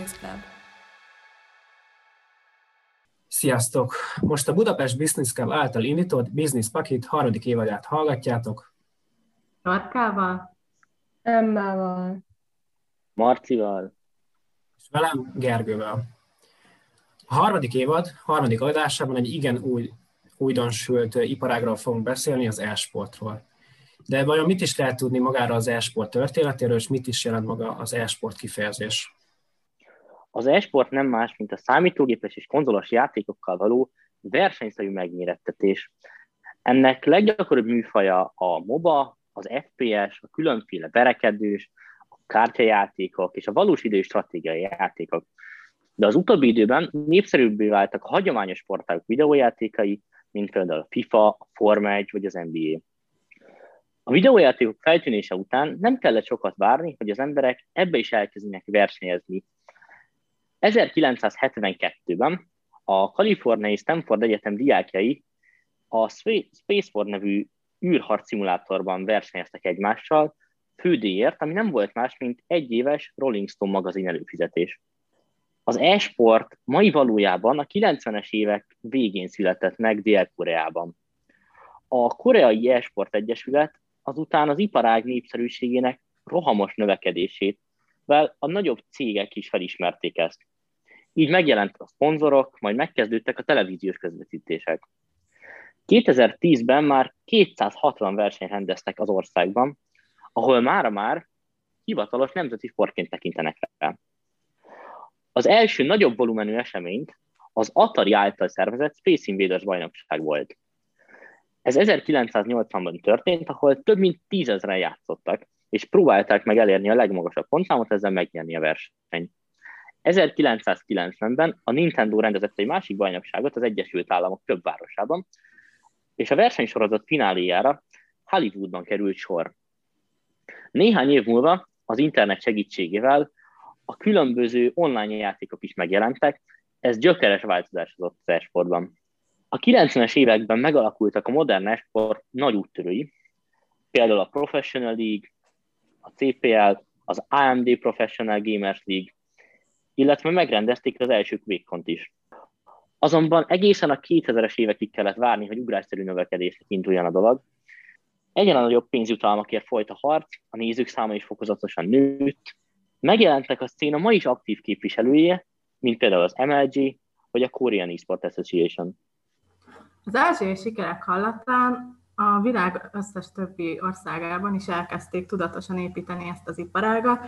Business Club. Sziasztok! Most a Budapest Business Club által indított Business Pakit harmadik évadát hallgatjátok. Torkával, Emmával, Marcival, és velem Gergővel. A harmadik évad, harmadik adásában egy igen új, újdonsült iparágról fogunk beszélni, az e-sportról. De vajon mit is lehet tudni magára az e-sport történetéről, és mit is jelent maga az e-sport kifejezés? Az e-sport nem más, mint a számítógépes és konzolos játékokkal való versenyszerű megmérettetés. Ennek leggyakoribb műfaja a MOBA, az FPS, a különféle verekedős, a kártyajátékok és a valós idő stratégiai játékok. De az utóbbi időben népszerűbbé váltak a hagyományos sportágok videójátékai, mint például a FIFA, a Forma 1 vagy az NBA. A videójátékok feltűnése után nem kellett sokat várni, hogy az emberek ebbe is elkezdenek versenyezni. 1972-ben a kaliforniai Stanford Egyetem diákjai a Spaceport nevű űrharc szimulátorban versenyeztek egymással, fődíjért, ami nem volt más, mint egy éves Rolling Stone magazin előfizetés. Az e-sport mai valójában a 90-es évek végén született meg Dél-Koreában. A Koreai E-sport Egyesület azután az iparág népszerűségének rohamos növekedését, vel a nagyobb cégek is felismerték ezt. Így megjelent a szponzorok, majd megkezdődtek a televíziós közvetítések. 2010-ben már 260 versenyt rendeztek az országban, ahol mára már hivatalos nemzeti sportként tekintenek rá. Az első nagyobb volumenű eseményt az Atari által szervezett Space Invaders bajnokság volt. Ez 1980-ban történt, ahol több mint tízezren játszottak, és próbálták meg elérni a legmagasabb pontszámot, ezzel megnyerni a versenyt. 1990-ben a Nintendo rendezett egy másik bajnokságot az Egyesült Államok több városában, és a versenysorozat fináléjára Hollywoodban került sor. Néhány év múlva az internet segítségével a különböző online játékok is megjelentek, ez gyökeres változás az ott sportban. A 90-es években megalakultak a modern esport nagy úttörői, például a Professional League, a CPL, az AMD Professional Gamers League, illetve megrendezték az első Quake-kont is. Azonban egészen a 2000-es évekig kellett várni, hogy ugrásszerű növekedésre induljon a dolog. Egyre nagyobb pénzjutalmakért folyt a harc, a nézők száma is fokozatosan nőtt. Megjelentek a széna ma is aktív képviselője, mint például az MLG vagy a Korean Esport Association. Az ázsiai sikerek hallatán a világ összes többi országában is elkezdték tudatosan építeni ezt az iparágat,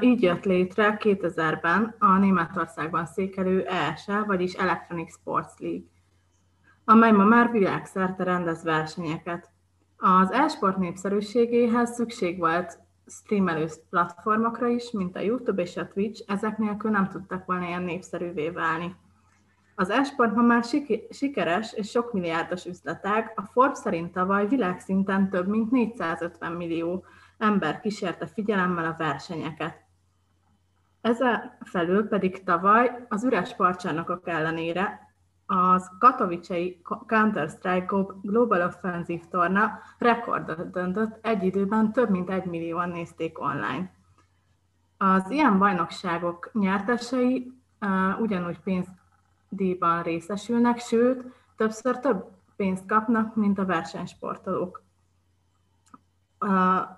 így jött létre 2000-ben a Németországban székelő ESL, vagyis Electronic Sports League, amely ma már világszerte rendez versenyeket. Az e-sport népszerűségéhez szükség volt streamelő platformokra is, mint a YouTube és a Twitch, ezek nélkül nem tudtak volna ilyen népszerűvé válni. Az e-sport ma már sikeres és sok milliárdos üzletág, a Forbes szerint tavaly világszinten több mint 450 millió ember kísérte figyelemmel a versenyeket. Ezzel felül pedig tavaly az üres parcsánokok ellenére az Katowicei Counter-Strike Global Offensive torna rekordot döntött, egy időben több mint egy millióan nézték online. Az ilyen bajnokságok nyertesei uh, ugyanúgy pénzdíjban részesülnek, sőt, többször több pénzt kapnak, mint a versenysportolók.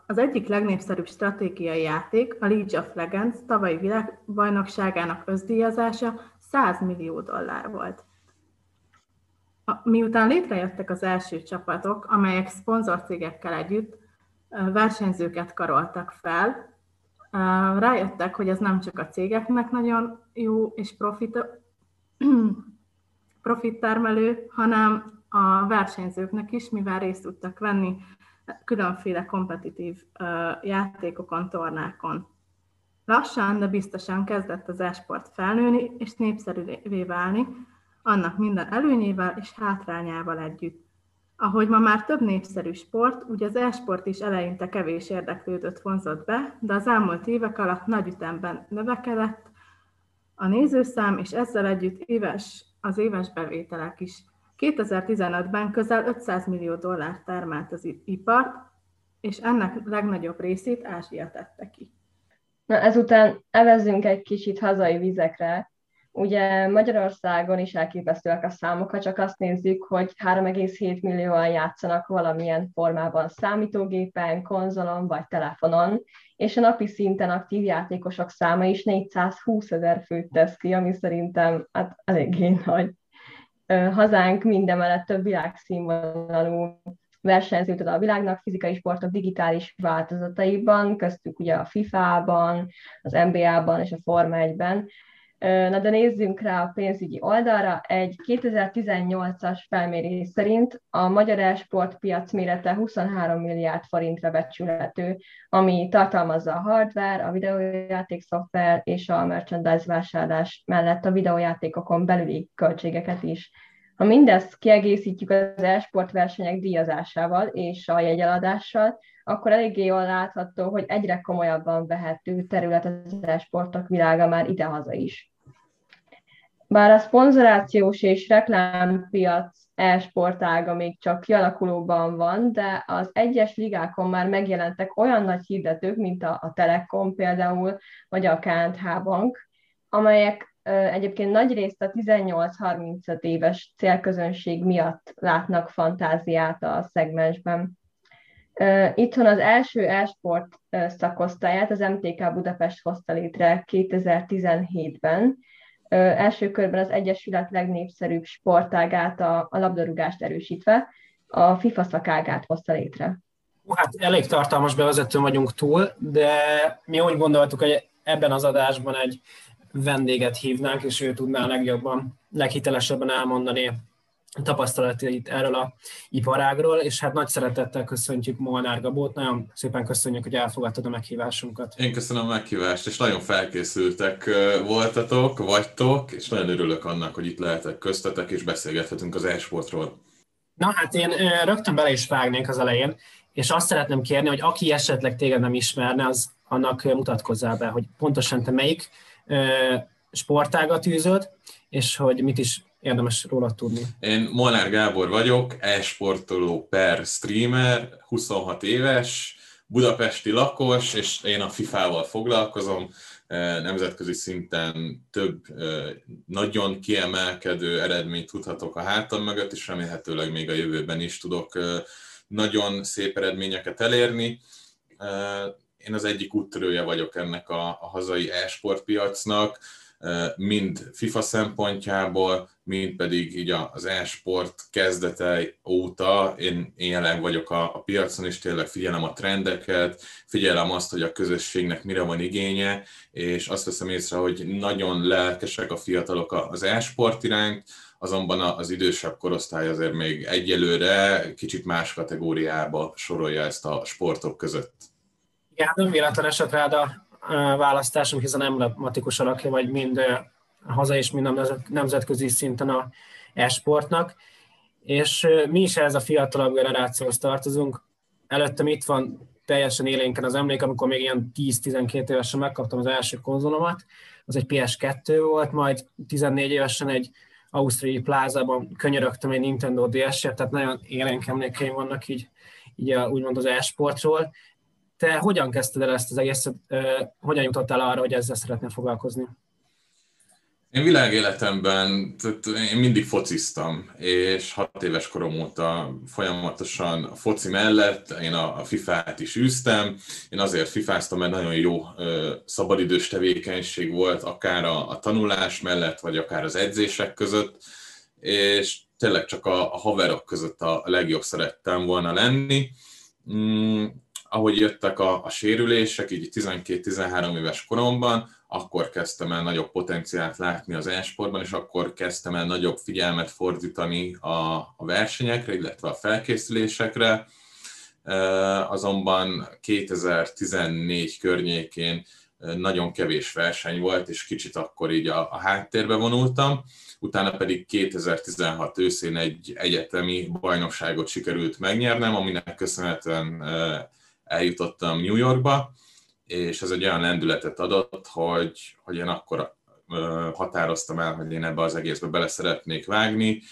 Az egyik legnépszerűbb stratégiai játék, a League of Legends tavalyi világbajnokságának összdíjazása 100 millió dollár volt. Miután létrejöttek az első csapatok, amelyek szponzorcégekkel együtt versenyzőket karoltak fel, rájöttek, hogy ez nem csak a cégeknek nagyon jó és profit, profit termelő, hanem a versenyzőknek is, mivel részt tudtak venni különféle kompetitív játékokon, tornákon. Lassan, de biztosan kezdett az esport felnőni és népszerűvé válni, annak minden előnyével és hátrányával együtt. Ahogy ma már több népszerű sport, úgy az e-sport is eleinte kevés érdeklődött vonzott be, de az elmúlt évek alatt nagy ütemben növekedett a nézőszám, és ezzel együtt éves, az éves bevételek is. 2015-ben közel 500 millió dollár termelt az ipar, és ennek legnagyobb részét Ázsia tette ki. Na ezután evezzünk egy kicsit hazai vizekre. Ugye Magyarországon is elképesztőek a számok, ha csak azt nézzük, hogy 3,7 millióan játszanak valamilyen formában számítógépen, konzolon vagy telefonon, és a napi szinten aktív játékosok száma is 420 ezer főt tesz ki, ami szerintem hát eléggé nagy. Hazánk mindemellett több világszínvonalú versenyző a világnak fizikai sportok digitális változataiban, köztük ugye a FIFA-ban, az NBA-ban és a Forma 1-ben. Na de nézzünk rá a pénzügyi oldalra. Egy 2018-as felmérés szerint a magyar e-sport piac mérete 23 milliárd forintra becsülhető, ami tartalmazza a hardware, a videójáték szoftver és a merchandise vásárlás mellett a videójátékokon belüli költségeket is. Ha mindezt kiegészítjük az e-sport versenyek díjazásával és a jegyeladással, akkor eléggé jól látható, hogy egyre komolyabban vehető terület az e-sportok világa már idehaza is. Bár a szponzorációs és reklámpiac e-sportága még csak kialakulóban van, de az egyes ligákon már megjelentek olyan nagy hirdetők, mint a, a Telekom például, vagy a KNH Bank, amelyek egyébként nagy részt a 18-35 éves célközönség miatt látnak fantáziát a szegmensben. Itthon az első e-sport szakosztályát az MTK Budapest hozta létre 2017-ben. Első körben az Egyesület legnépszerűbb sportágát, a, a labdarúgást erősítve, a FIFA szakágát hozta létre. Hát elég tartalmas bevezető vagyunk túl, de mi úgy gondoltuk, hogy ebben az adásban egy vendéget hívnánk, és ő tudná legjobban, leghitelesebben elmondani tapasztalatait erről a iparágról, és hát nagy szeretettel köszöntjük Molnár Gabót, nagyon szépen köszönjük, hogy elfogadtad a meghívásunkat. Én köszönöm a meghívást, és nagyon felkészültek voltatok, vagytok, és nagyon örülök annak, hogy itt lehetek köztetek, és beszélgethetünk az e-sportról. Na hát én rögtön bele is vágnék az elején, és azt szeretném kérni, hogy aki esetleg téged nem ismerne, az annak mutatkozzál be, hogy pontosan te melyik sportágat űzöd, és hogy mit is érdemes róla tudni. Én Molnár Gábor vagyok, e-sportoló per streamer, 26 éves, budapesti lakos, és én a FIFA-val foglalkozom, nemzetközi szinten több nagyon kiemelkedő eredményt tudhatok a hátam mögött, és remélhetőleg még a jövőben is tudok nagyon szép eredményeket elérni én az egyik úttörője vagyok ennek a, a hazai e-sport piacnak, mind FIFA szempontjából, mind pedig így az e-sport kezdete óta én, én jelen vagyok a, a piacon, és tényleg figyelem a trendeket, figyelem azt, hogy a közösségnek mire van igénye, és azt veszem észre, hogy nagyon lelkesek a fiatalok az e-sport iránt, azonban az idősebb korosztály azért még egyelőre kicsit más kategóriába sorolja ezt a sportok között. Igen, nem véletlen esett rád a választásom, hiszen emblematikus alakja vagy mind haza és mind nemzetközi szinten a esportnak. És mi is ez a fiatalabb generációhoz tartozunk. Előttem itt van teljesen élénken az emlék, amikor még ilyen 10-12 évesen megkaptam az első konzolomat, az egy PS2 volt, majd 14 évesen egy ausztriai plázában könyörögtem egy Nintendo DS-et, tehát nagyon élénk emlékeim vannak így, így a, úgymond az e-sportról, te hogyan kezdted el ezt az egészet, hogyan jutottál arra, hogy ezzel szeretnél foglalkozni? Én világéletemben, tehát én mindig fociztam, és hat éves korom óta folyamatosan a foci mellett én a, a FIFA-t is űztem. Én azért fifáztam, mert nagyon jó ö, szabadidős tevékenység volt, akár a, a tanulás mellett, vagy akár az edzések között, és tényleg csak a, a haverok között a legjobb szerettem volna lenni. Mm, ahogy jöttek a, a sérülések, így 12-13 éves koromban, akkor kezdtem el nagyobb potenciált látni az e-sportban, és akkor kezdtem el nagyobb figyelmet fordítani a, a versenyekre, illetve a felkészülésekre. Azonban 2014 környékén nagyon kevés verseny volt, és kicsit akkor így a, a háttérbe vonultam. Utána pedig 2016 őszén egy egyetemi bajnokságot sikerült megnyernem, aminek köszönhetően eljutottam New Yorkba, és ez egy olyan lendületet adott, hogy, hogy én akkor határoztam el, hogy én ebbe az egészbe bele szeretnék vágni,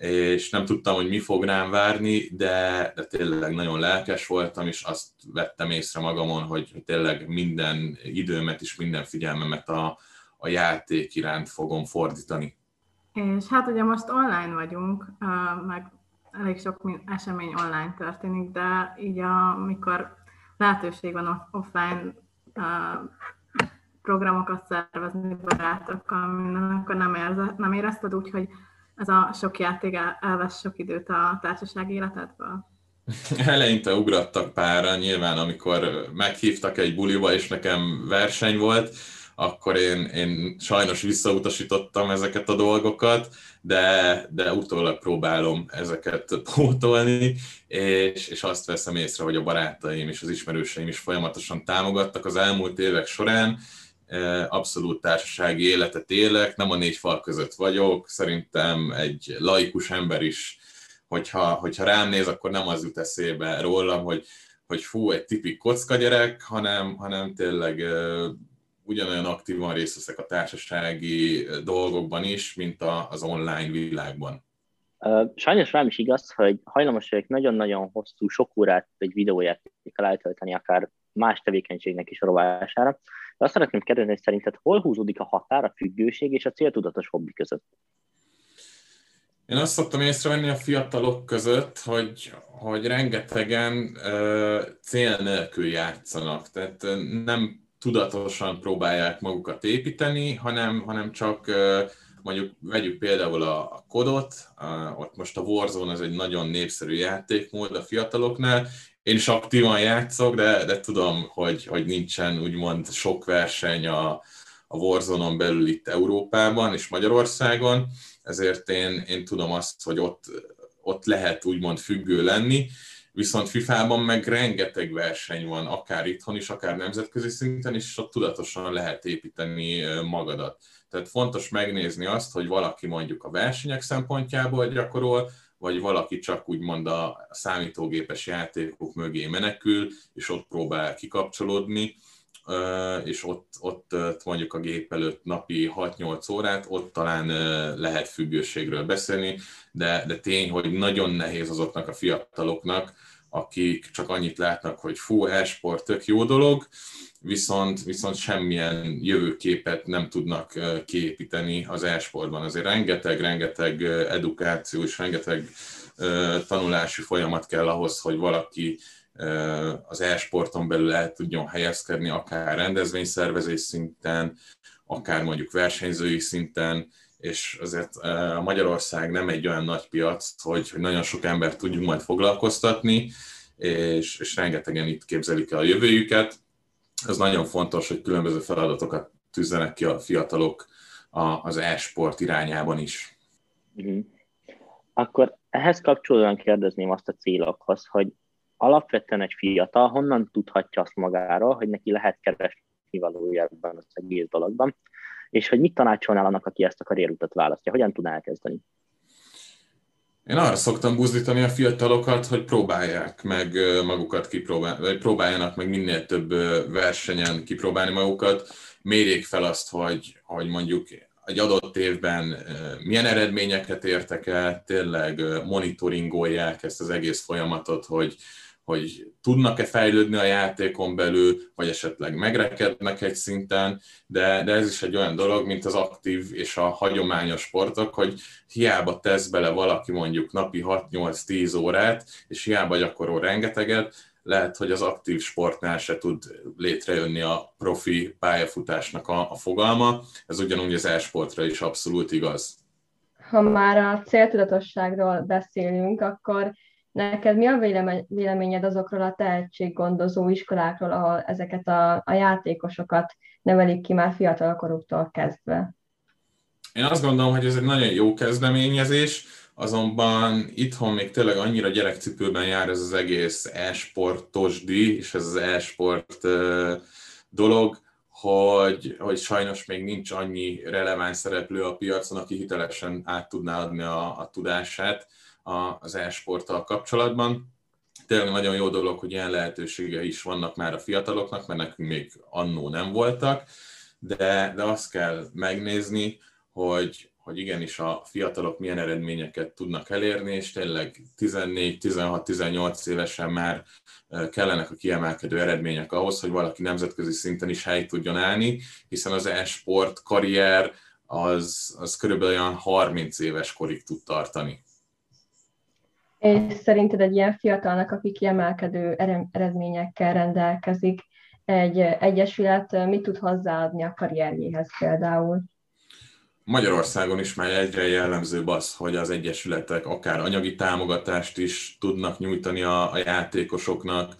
és nem tudtam, hogy mi fog rám várni, de, de tényleg nagyon lelkes voltam, és azt vettem észre magamon, hogy, tényleg minden időmet és minden figyelmemet a, a játék iránt fogom fordítani. És hát ugye most online vagyunk, meg elég sok esemény online történik, de így amikor lehetőség van offline programokat szervezni barátokkal, minden, akkor nem, érze, nem érezted úgy, hogy ez a sok játék elvesz sok időt a társaság életedből? Eleinte ugrattak pára, nyilván amikor meghívtak egy buliba, és nekem verseny volt, akkor én, én sajnos visszautasítottam ezeket a dolgokat, de, de utólag próbálom ezeket pótolni, és, és azt veszem észre, hogy a barátaim és az ismerőseim is folyamatosan támogattak az elmúlt évek során, abszolút társasági életet élek, nem a négy fal között vagyok, szerintem egy laikus ember is, hogyha, hogyha rám néz, akkor nem az jut eszébe rólam, hogy, hogy fú, egy tipik kocka gyerek, hanem, hanem tényleg ugyanolyan aktívan részt veszek a társasági dolgokban is, mint az online világban. Sajnos rám is igaz, hogy hajlamos vagyok nagyon-nagyon hosszú, sok órát egy videójátékkal eltölteni, akár más tevékenységnek is a rovására. De azt szeretném kérdezni, hogy szerinted hol húzódik a határ a függőség és a céltudatos hobbi között? Én azt szoktam észrevenni a fiatalok között, hogy, hogy rengetegen uh, cél nélkül játszanak. Tehát nem tudatosan próbálják magukat építeni, hanem, hanem csak mondjuk vegyük például a, kodot, ott most a Warzone az egy nagyon népszerű játékmód a fiataloknál, én is aktívan játszok, de, de tudom, hogy, hogy nincsen úgymond sok verseny a, a Warzone-on belül itt Európában és Magyarországon, ezért én, én tudom azt, hogy ott, ott lehet úgymond függő lenni, viszont FIFA-ban meg rengeteg verseny van, akár itthon is, akár nemzetközi szinten is, és ott tudatosan lehet építeni magadat. Tehát fontos megnézni azt, hogy valaki mondjuk a versenyek szempontjából gyakorol, vagy valaki csak úgymond a számítógépes játékok mögé menekül, és ott próbál kikapcsolódni, és ott, ott mondjuk a gép előtt napi 6-8 órát, ott talán lehet függőségről beszélni, de, de tény, hogy nagyon nehéz azoknak a fiataloknak, akik csak annyit látnak, hogy fú, e-sport tök jó dolog, viszont, viszont semmilyen jövőképet nem tudnak kiépíteni az e-sportban. Azért rengeteg, rengeteg edukáció és rengeteg tanulási folyamat kell ahhoz, hogy valaki az e-sporton belül el tudjon helyezkedni, akár rendezvényszervezés szinten, akár mondjuk versenyzői szinten, és azért a Magyarország nem egy olyan nagy piac, hogy, hogy nagyon sok embert tudjunk majd foglalkoztatni, és, és rengetegen itt képzelik el a jövőjüket ez nagyon fontos, hogy különböző feladatokat tűzzenek ki a fiatalok az e-sport irányában is. Uh-huh. Akkor ehhez kapcsolódóan kérdezném azt a célokhoz, hogy alapvetően egy fiatal honnan tudhatja azt magáról, hogy neki lehet keresni valója ebben az egész dologban, és hogy mit tanácsolnál annak, aki ezt a karrierutat választja, hogyan tudná elkezdeni? Én arra szoktam buzdítani a fiatalokat, hogy próbálják meg magukat kipróbálni, vagy próbáljanak meg minél több versenyen kipróbálni magukat, mérjék fel azt, hogy, hogy mondjuk egy adott évben milyen eredményeket értek el, tényleg monitoringolják ezt az egész folyamatot, hogy, hogy tudnak-e fejlődni a játékon belül, vagy esetleg megrekednek egy szinten, de, de ez is egy olyan dolog, mint az aktív és a hagyományos sportok, hogy hiába tesz bele valaki mondjuk napi 6-8-10 órát, és hiába gyakorol rengeteget, lehet, hogy az aktív sportnál se tud létrejönni a profi pályafutásnak a, a fogalma. Ez ugyanúgy az e-sportra is abszolút igaz. Ha már a céltudatosságról beszélünk, akkor Neked mi a véleményed azokról a tehetséggondozó iskolákról, ahol ezeket a, a játékosokat nevelik ki már fiatalkoruktól kezdve? Én azt gondolom, hogy ez egy nagyon jó kezdeményezés, azonban itthon még tényleg annyira gyerekcipőben jár ez az egész e-sportosdi, és ez az e-sport dolog, hogy, hogy sajnos még nincs annyi releváns szereplő a piacon, aki hitelesen át tudná adni a, a tudását az e-sporttal kapcsolatban. Tényleg nagyon jó dolog, hogy ilyen lehetőségei is vannak már a fiataloknak, mert nekünk még annó nem voltak, de, de azt kell megnézni, hogy, hogy igenis a fiatalok milyen eredményeket tudnak elérni, és tényleg 14-16-18 évesen már kellenek a kiemelkedő eredmények ahhoz, hogy valaki nemzetközi szinten is helyt tudjon állni, hiszen az e-sport karrier az, az körülbelül olyan 30 éves korig tud tartani. És szerinted egy ilyen fiatalnak, aki kiemelkedő eredményekkel rendelkezik, egy egyesület mit tud hozzáadni a karrierjéhez például? Magyarországon is már egyre jellemzőbb az, hogy az egyesületek akár anyagi támogatást is tudnak nyújtani a, a játékosoknak,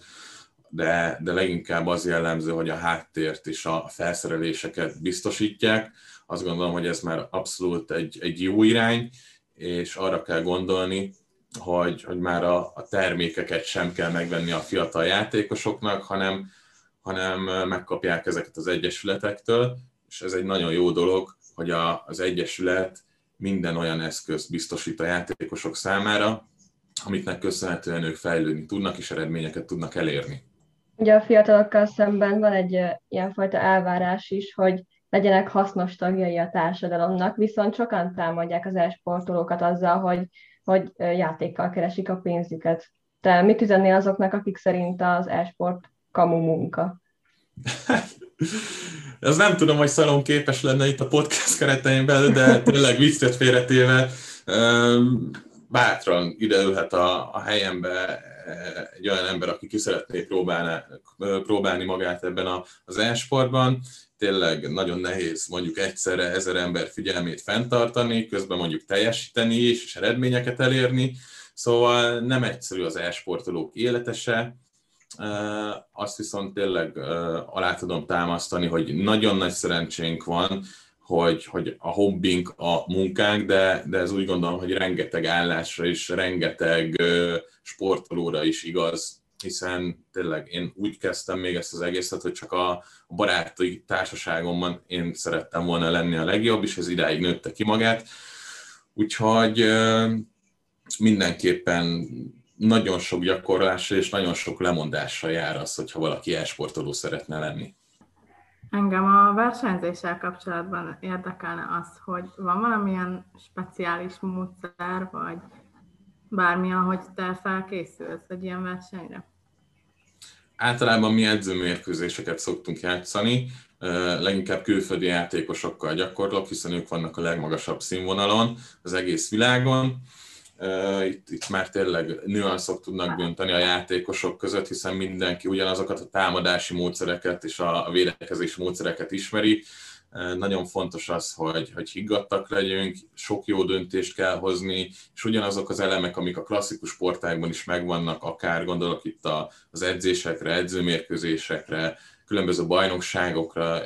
de, de leginkább az jellemző, hogy a háttért és a felszereléseket biztosítják. Azt gondolom, hogy ez már abszolút egy, egy jó irány, és arra kell gondolni, hogy, hogy már a, a termékeket sem kell megvenni a fiatal játékosoknak, hanem, hanem megkapják ezeket az egyesületektől, és ez egy nagyon jó dolog, hogy a, az Egyesület minden olyan eszközt biztosít a játékosok számára, amiknek köszönhetően ők fejlődni tudnak és eredményeket tudnak elérni. Ugye a fiatalokkal szemben van egy ilyenfajta elvárás is, hogy legyenek hasznos tagjai a társadalomnak, viszont sokan támadják az esportolókat azzal, hogy, hogy játékkal keresik a pénzüket. Te mit üzennél azoknak, akik szerint az esport kamu munka? Ez nem tudom, hogy szalon képes lenne itt a podcast keretein belül, de tényleg viccet félretéve bátran ideülhet a, a helyembe egy olyan ember, aki ki szeretné próbálni, próbálni magát ebben a, az e-sportban. Tényleg nagyon nehéz mondjuk egyszerre ezer ember figyelmét fenntartani, közben mondjuk teljesíteni is, és eredményeket elérni. Szóval nem egyszerű az e-sportolók életese, azt viszont tényleg alá tudom támasztani, hogy nagyon nagy szerencsénk van, hogy, hogy a hobbink a munkánk, de, de ez úgy gondolom, hogy rengeteg állásra is, rengeteg sportolóra is igaz, hiszen tényleg én úgy kezdtem még ezt az egészet, hogy csak a baráti társaságomban én szerettem volna lenni a legjobb, és ez idáig nőtte ki magát. Úgyhogy mindenképpen nagyon sok gyakorlásra és nagyon sok lemondással jár az, hogyha valaki elsportoló szeretne lenni. Engem a versenyzéssel kapcsolatban érdekelne az, hogy van valamilyen speciális módszer, vagy bármi, ahogy te felkészülsz egy ilyen versenyre? Általában mi edzőmérkőzéseket szoktunk játszani, leginkább külföldi játékosokkal gyakorlok, hiszen ők vannak a legmagasabb színvonalon az egész világon itt, itt már tényleg nüanszok tudnak dönteni a játékosok között, hiszen mindenki ugyanazokat a támadási módszereket és a védekezési módszereket ismeri. Nagyon fontos az, hogy, hogy higgadtak legyünk, sok jó döntést kell hozni, és ugyanazok az elemek, amik a klasszikus sportágban is megvannak, akár gondolok itt az edzésekre, edzőmérkőzésekre, különböző bajnokságokra,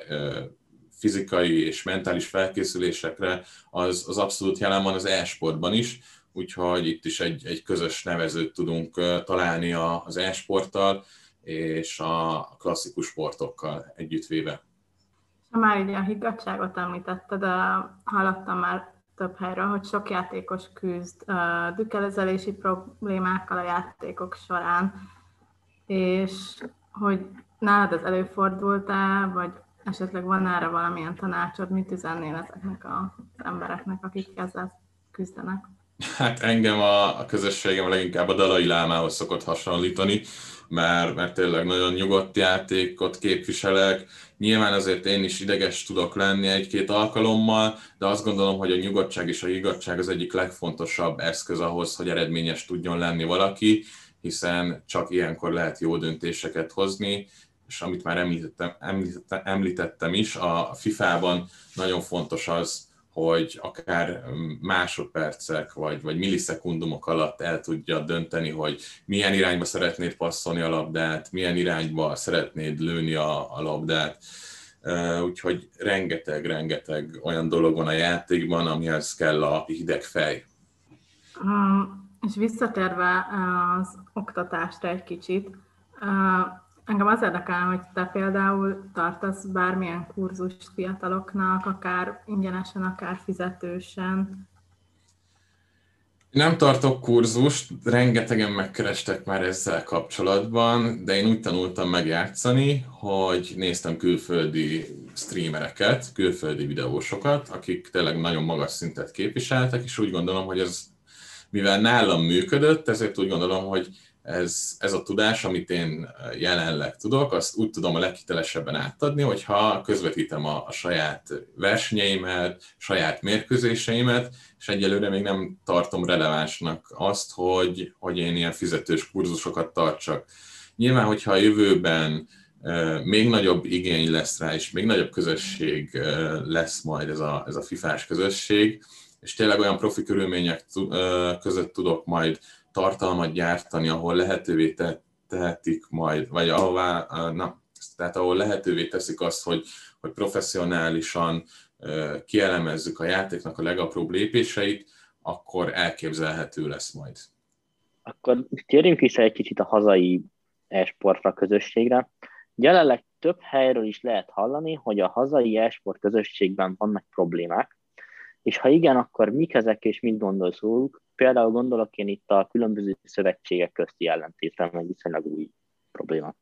fizikai és mentális felkészülésekre, az, az abszolút jelen van az e-sportban is, úgyhogy itt is egy, egy közös nevezőt tudunk találni az e-sporttal és a klasszikus sportokkal együttvéve. Ha már így a higgadságot említetted, de hallottam már több helyről, hogy sok játékos küzd dükelezelési problémákkal a játékok során, és hogy nálad ez előfordult-e, vagy esetleg van erre valamilyen tanácsod, mit üzennél ezeknek az embereknek, akik ezzel küzdenek? Hát engem a, a közösségem leginkább a Dalai Lámához szokott hasonlítani, mert, mert tényleg nagyon nyugodt játékot képviselek. Nyilván azért én is ideges tudok lenni egy-két alkalommal, de azt gondolom, hogy a nyugodtság és a higgadság az egyik legfontosabb eszköz ahhoz, hogy eredményes tudjon lenni valaki, hiszen csak ilyenkor lehet jó döntéseket hozni, és amit már említettem, említettem, említettem is, a FIFA-ban nagyon fontos az, hogy akár másodpercek vagy, vagy millisekundumok alatt el tudja dönteni, hogy milyen irányba szeretnéd passzolni a labdát, milyen irányba szeretnéd lőni a, a labdát. Úgyhogy rengeteg-rengeteg olyan dolog van a játékban, amihez kell a hideg fej. És visszatérve az oktatásra egy kicsit, Engem az érdekel, hogy te például tartasz bármilyen kurzust fiataloknak, akár ingyenesen, akár fizetősen. Nem tartok kurzust, rengetegen megkerestek már ezzel kapcsolatban, de én úgy tanultam megjátszani, hogy néztem külföldi streamereket, külföldi videósokat, akik tényleg nagyon magas szintet képviseltek, és úgy gondolom, hogy ez, mivel nálam működött, ezért úgy gondolom, hogy ez, ez a tudás, amit én jelenleg tudok, azt úgy tudom a leghitelesebben átadni, hogyha közvetítem a, a saját versenyeimet, saját mérkőzéseimet, és egyelőre még nem tartom relevánsnak azt, hogy, hogy én ilyen fizetős kurzusokat tartsak. Nyilván, hogyha a jövőben még nagyobb igény lesz rá, és még nagyobb közösség lesz majd ez a, ez a fifás közösség, és tényleg olyan profi körülmények között tudok majd tartalmat gyártani, ahol lehetővé tehetik majd, vagy ahová, na, tehát ahol lehetővé teszik azt, hogy, hogy professzionálisan kielemezzük a játéknak a legapróbb lépéseit, akkor elképzelhető lesz majd. Akkor térjünk vissza egy kicsit a hazai e-sportra, közösségre. Jelenleg több helyről is lehet hallani, hogy a hazai e-sport közösségben vannak problémák, és ha igen, akkor mik ezek, és mit gondolsz róluk? Például gondolok én itt a különböző szövetségek közti ellentétre, meg viszonylag új probléma.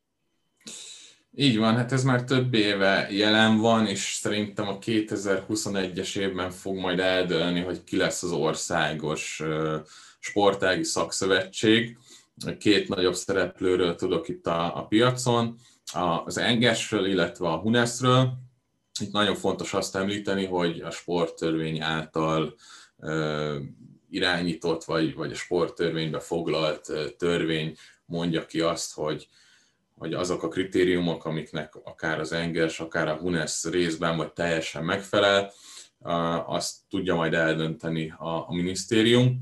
Így van, hát ez már több éve jelen van, és szerintem a 2021-es évben fog majd eldőlni, hogy ki lesz az országos sportági szakszövetség. Két nagyobb szereplőről tudok itt a, a piacon, az Engesről, illetve a Hunesről. Itt nagyon fontos azt említeni, hogy a sporttörvény által irányított, vagy, vagy a sporttörvénybe foglalt törvény mondja ki azt, hogy, hogy azok a kritériumok, amiknek akár az Engels, akár a Hunes részben vagy teljesen megfelel, azt tudja majd eldönteni a, a minisztérium.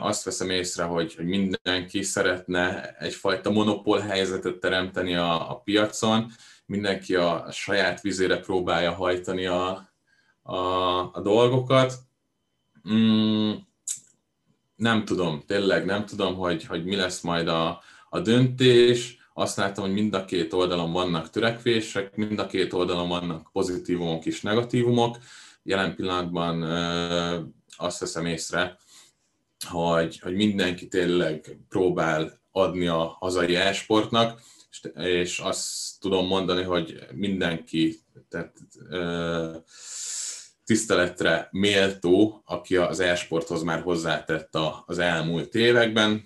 Azt veszem észre, hogy, hogy mindenki szeretne egyfajta monopól helyzetet teremteni a, a piacon, mindenki a saját vizére próbálja hajtani a, a, a dolgokat. Mm, nem tudom, tényleg nem tudom, hogy, hogy mi lesz majd a, a döntés. Azt látom, hogy mind a két oldalon vannak törekvések, mind a két oldalon vannak pozitívumok és negatívumok. Jelen pillanatban ö, azt veszem észre, hogy, hogy mindenki tényleg próbál adni a hazai e-sportnak, és, és azt tudom mondani, hogy mindenki tehát, ö, tiszteletre méltó, aki az e-sporthoz már hozzátett az elmúlt években.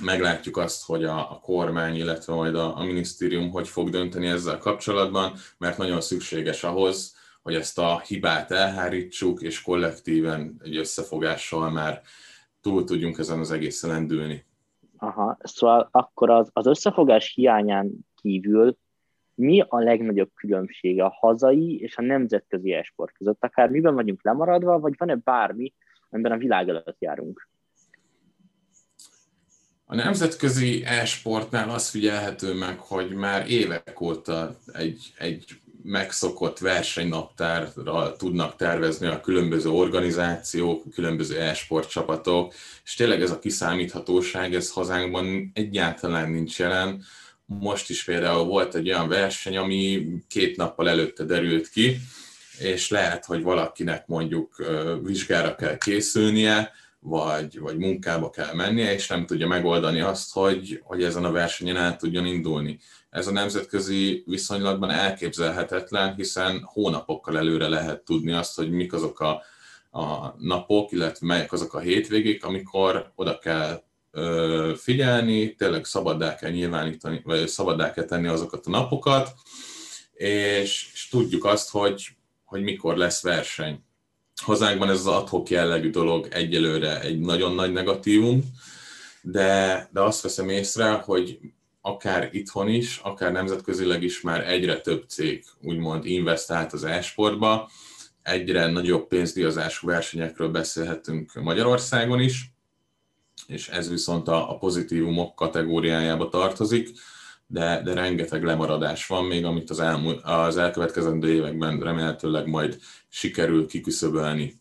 Meglátjuk azt, hogy a, a kormány, illetve majd a, a minisztérium hogy fog dönteni ezzel kapcsolatban, mert nagyon szükséges ahhoz, hogy ezt a hibát elhárítsuk, és kollektíven egy összefogással már túl tudjunk ezen az egészen lendülni. Aha, szóval akkor az, az összefogás hiányán kívül mi a legnagyobb különbség a hazai és a nemzetközi esport között? Akár miben vagyunk lemaradva, vagy van-e bármi, amiben a világ előtt járunk? A nemzetközi e-sportnál az figyelhető meg, hogy már évek óta egy, egy megszokott versenynaptárral tudnak tervezni a különböző organizációk, a különböző e-sport csapatok, és tényleg ez a kiszámíthatóság, ez hazánkban egyáltalán nincs jelen most is például volt egy olyan verseny, ami két nappal előtte derült ki, és lehet, hogy valakinek mondjuk vizsgára kell készülnie, vagy, vagy munkába kell mennie, és nem tudja megoldani azt, hogy, hogy ezen a versenyen el tudjon indulni. Ez a nemzetközi viszonylatban elképzelhetetlen, hiszen hónapokkal előre lehet tudni azt, hogy mik azok a, a napok, illetve melyek azok a hétvégék, amikor oda kell figyelni, tényleg szabaddá kell nyilvánítani, vagy szabaddá kell tenni azokat a napokat, és, és tudjuk azt, hogy, hogy mikor lesz verseny. Hazánkban ez az adhok jellegű dolog egyelőre egy nagyon nagy negatívum, de, de azt veszem észre, hogy akár itthon is, akár nemzetközileg is már egyre több cég úgymond investált az e-sportba, egyre nagyobb pénzdíjazású versenyekről beszélhetünk Magyarországon is, és ez viszont a, a pozitívumok kategóriájába tartozik, de, de rengeteg lemaradás van még, amit az, elmúlt, az elkövetkezendő években remélhetőleg majd sikerül kiküszöbölni.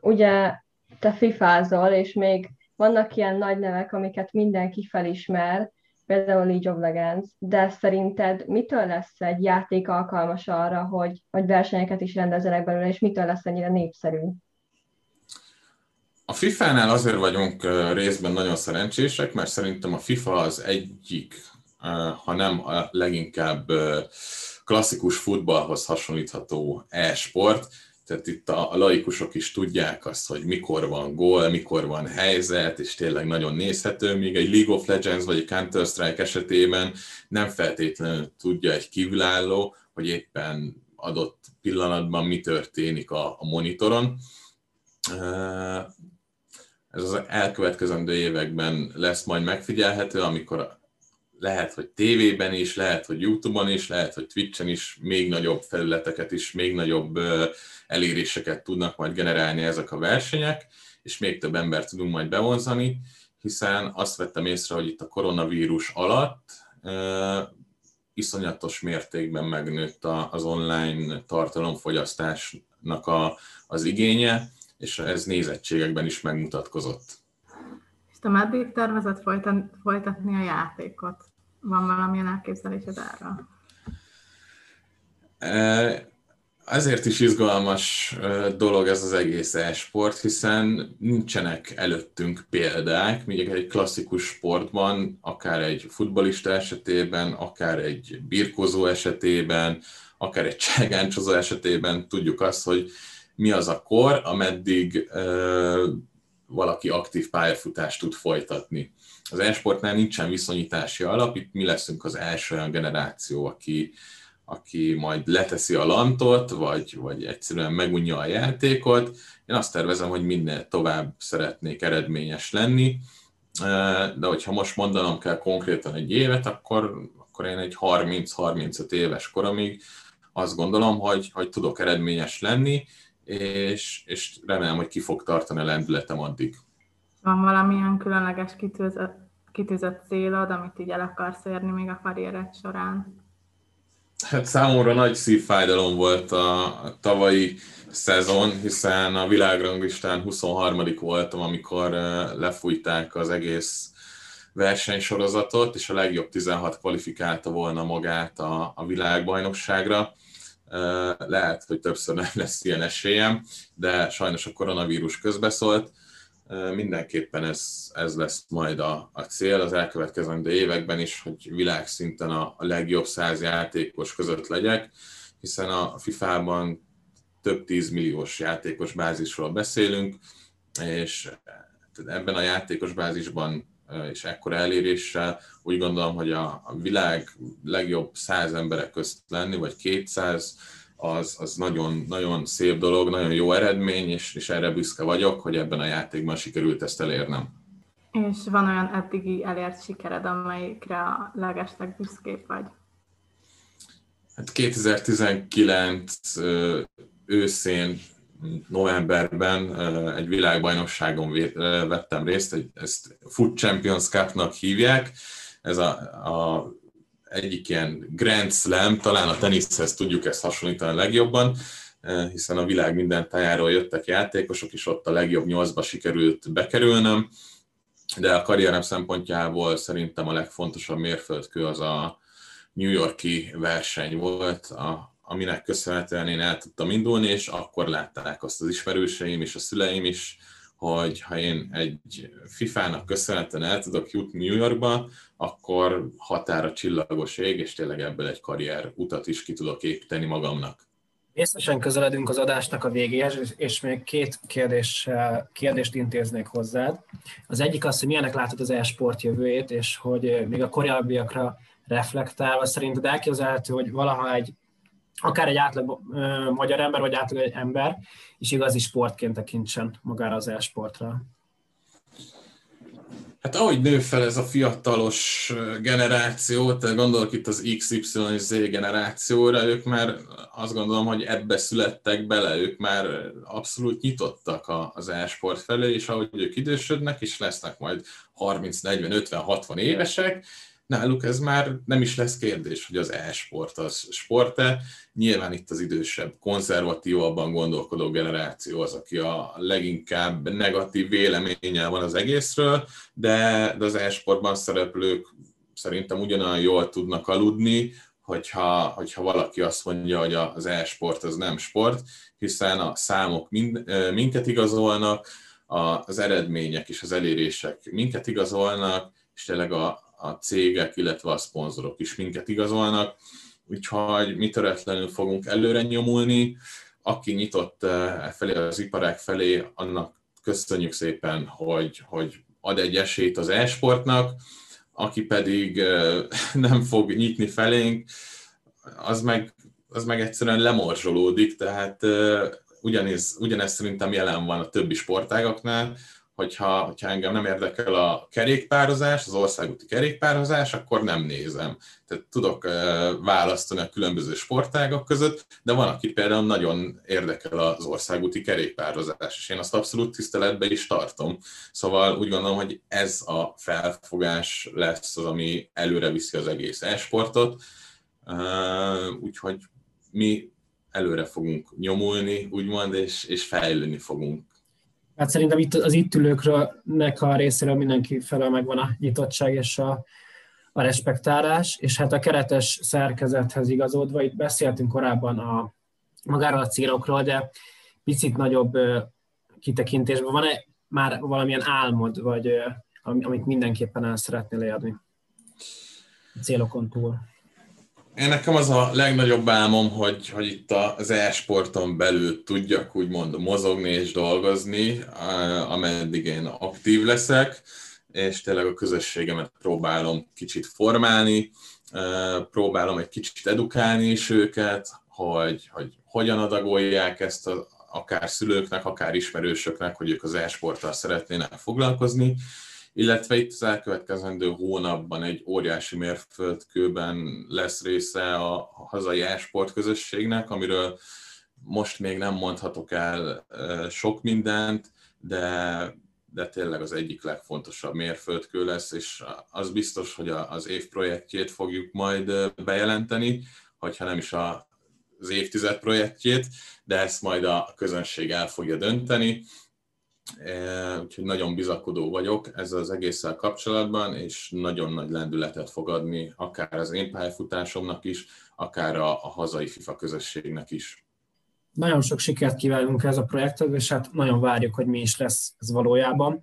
Ugye te fifázol, és még vannak ilyen nagy nevek, amiket mindenki felismer, például League of Legends, de szerinted mitől lesz egy játék alkalmas arra, hogy, hogy versenyeket is rendezzenek belőle, és mitől lesz ennyire népszerű? A FIFA-nál azért vagyunk részben nagyon szerencsések, mert szerintem a FIFA az egyik, ha nem a leginkább klasszikus futballhoz hasonlítható e-sport, tehát itt a, laikusok is tudják azt, hogy mikor van gól, mikor van helyzet, és tényleg nagyon nézhető, míg egy League of Legends vagy egy Counter-Strike esetében nem feltétlenül tudja egy kívülálló, hogy éppen adott pillanatban mi történik a, a monitoron. Ez az elkövetkezendő években lesz majd megfigyelhető, amikor lehet, hogy tévében is, lehet, hogy Youtube-on is, lehet, hogy Twitch-en is még nagyobb felületeket is, még nagyobb eléréseket tudnak majd generálni ezek a versenyek, és még több embert tudunk majd bevonzani, hiszen azt vettem észre, hogy itt a koronavírus alatt iszonyatos mértékben megnőtt az online tartalomfogyasztásnak a, az igénye, és ez nézettségekben is megmutatkozott. És te meddig tervezett folytatni a játékot? Van valamilyen elképzelésed erről? Ezért is izgalmas dolog ez az egész e-sport, hiszen nincsenek előttünk példák, míg egy klasszikus sportban, akár egy futbalista esetében, akár egy birkózó esetében, akár egy cságáncsozó esetében tudjuk azt, hogy mi az a kor, ameddig valaki aktív pályafutást tud folytatni. Az e-sportnál nincsen viszonyítási alap, itt mi leszünk az első olyan generáció, aki, aki majd leteszi a lantot, vagy, vagy egyszerűen megunja a játékot. Én azt tervezem, hogy minél tovább szeretnék eredményes lenni, de hogyha most mondanom kell konkrétan egy évet, akkor, akkor én egy 30-35 éves koromig azt gondolom, hogy, hogy tudok eredményes lenni, és, és remélem, hogy ki fog tartani a lendületem addig. Van valamilyen különleges kitűzött, kitűzött célod, amit így el akarsz érni még a karriered során? Hát számomra nagy szívfájdalom volt a tavalyi szezon, hiszen a világranglistán 23. voltam, amikor lefújták az egész versenysorozatot, és a legjobb 16 kvalifikálta volna magát a, a világbajnokságra lehet, hogy többször nem lesz ilyen esélyem, de sajnos a koronavírus közbeszólt. Mindenképpen ez, ez lesz majd a, a cél az elkövetkezendő években is, hogy világszinten a, a legjobb száz játékos között legyek, hiszen a FIFA-ban több tízmilliós játékos bázisról beszélünk, és ebben a játékos bázisban és ekkora eléréssel úgy gondolom, hogy a, a világ legjobb száz emberek közt lenni, vagy 200, az, az nagyon, nagyon szép dolog, nagyon jó eredmény, és, és erre büszke vagyok, hogy ebben a játékban sikerült ezt elérnem. És van olyan eddigi elért sikered, amelyikre a legesleg büszkébb vagy? Hát 2019 őszén novemberben egy világbajnokságon vettem részt, ezt Food Champions Cup-nak hívják, ez a, a egyik ilyen Grand Slam, talán a teniszhez tudjuk ezt hasonlítani legjobban, hiszen a világ minden tájáról jöttek játékosok, és ott a legjobb nyolcba sikerült bekerülnöm, de a karrierem szempontjából szerintem a legfontosabb mérföldkő az a New Yorki verseny volt, a, aminek köszönhetően én el tudtam indulni, és akkor látták azt az ismerőseim és a szüleim is, hogy ha én egy FIFA-nak köszönhetően el tudok jutni New Yorkba, akkor határa csillagos ég, és tényleg ebből egy karrier utat is ki tudok építeni magamnak. Részesen közeledünk az adásnak a végéhez, és még két kérdés, kérdést intéznék hozzád. Az egyik az, hogy milyenek látod az e-sport jövőjét, és hogy még a korábbiakra reflektálva szerinted elképzelhető, hogy valaha egy akár egy átlag ö, magyar ember, vagy átlag egy ember, és igazi sportként tekintsen magára az e-sportra. Hát ahogy nő fel ez a fiatalos generáció, tehát gondolok itt az XY és Z generációra, ők már azt gondolom, hogy ebbe születtek bele, ők már abszolút nyitottak az e-sport felé, és ahogy ők idősödnek, és lesznek majd 30, 40, 50, 60 évesek, náluk ez már nem is lesz kérdés, hogy az e-sport az sport-e. Nyilván itt az idősebb, konzervatívabban gondolkodó generáció az, aki a leginkább negatív véleménye van az egészről, de, de az e-sportban szereplők szerintem ugyanolyan jól tudnak aludni, hogyha, hogyha valaki azt mondja, hogy az e-sport az nem sport, hiszen a számok mind, minket igazolnak, az eredmények és az elérések minket igazolnak, és tényleg a, a cégek, illetve a szponzorok is minket igazolnak, úgyhogy mi töretlenül fogunk előre nyomulni. Aki nyitott e felé az iparák felé, annak köszönjük szépen, hogy, hogy ad egy esélyt az e-sportnak, aki pedig nem fog nyitni felénk, az meg, az meg egyszerűen lemorzsolódik, tehát ugyanez, ugyanez szerintem jelen van a többi sportágaknál, hogyha, hogyha engem nem érdekel a kerékpározás, az országúti kerékpározás, akkor nem nézem. Tehát tudok választani a különböző sportágak között, de van, aki például nagyon érdekel az országúti kerékpározás, és én azt abszolút tiszteletbe is tartom. Szóval úgy gondolom, hogy ez a felfogás lesz az, ami előre viszi az egész e-sportot, úgyhogy mi előre fogunk nyomulni, úgymond, és, és fejlődni fogunk Hát szerintem itt az itt ülőknek a részéről mindenki felől megvan a nyitottság és a, a respektálás, és hát a keretes szerkezethez igazodva, itt beszéltünk korábban a magáról a célokról, de picit nagyobb kitekintésben van-e már valamilyen álmod, vagy amit mindenképpen el szeretnél érni célokon túl? Én nekem az a legnagyobb álmom, hogy, hogy itt az e-sporton belül tudjak úgymond mozogni és dolgozni, ameddig én aktív leszek, és tényleg a közösségemet próbálom kicsit formálni, próbálom egy kicsit edukálni is őket, hogy, hogy hogyan adagolják ezt a, akár szülőknek, akár ismerősöknek, hogy ők az e-sporttal szeretnének foglalkozni, illetve itt az elkövetkezendő hónapban egy óriási mérföldkőben lesz része a hazai e-sport közösségnek, amiről most még nem mondhatok el sok mindent, de, de tényleg az egyik legfontosabb mérföldkő lesz, és az biztos, hogy az év projektjét fogjuk majd bejelenteni, hogyha nem is a, az évtized projektjét, de ezt majd a közönség el fogja dönteni úgyhogy nagyon bizakodó vagyok ezzel az egésszel kapcsolatban, és nagyon nagy lendületet fog adni akár az én pályafutásomnak is, akár a, a hazai FIFA közösségnek is. Nagyon sok sikert kívánunk ez a projekthez, és hát nagyon várjuk, hogy mi is lesz ez valójában.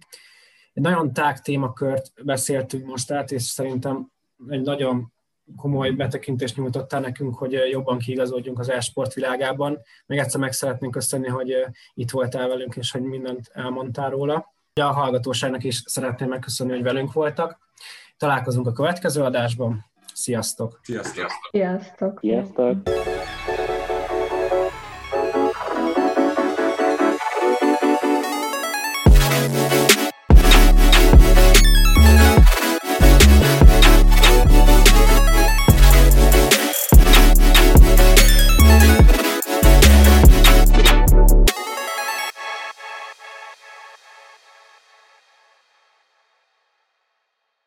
Egy nagyon tág témakört beszéltünk most át, és szerintem egy nagyon komoly betekintést nyújtottál nekünk, hogy jobban kiigazodjunk az e-sport világában. Még egyszer meg szeretnénk köszönni, hogy itt voltál velünk, és hogy mindent elmondtál róla. A hallgatóságnak is szeretném megköszönni, hogy velünk voltak. Találkozunk a következő adásban. Sziasztok! Sziasztok! Sziasztok! Sziasztok!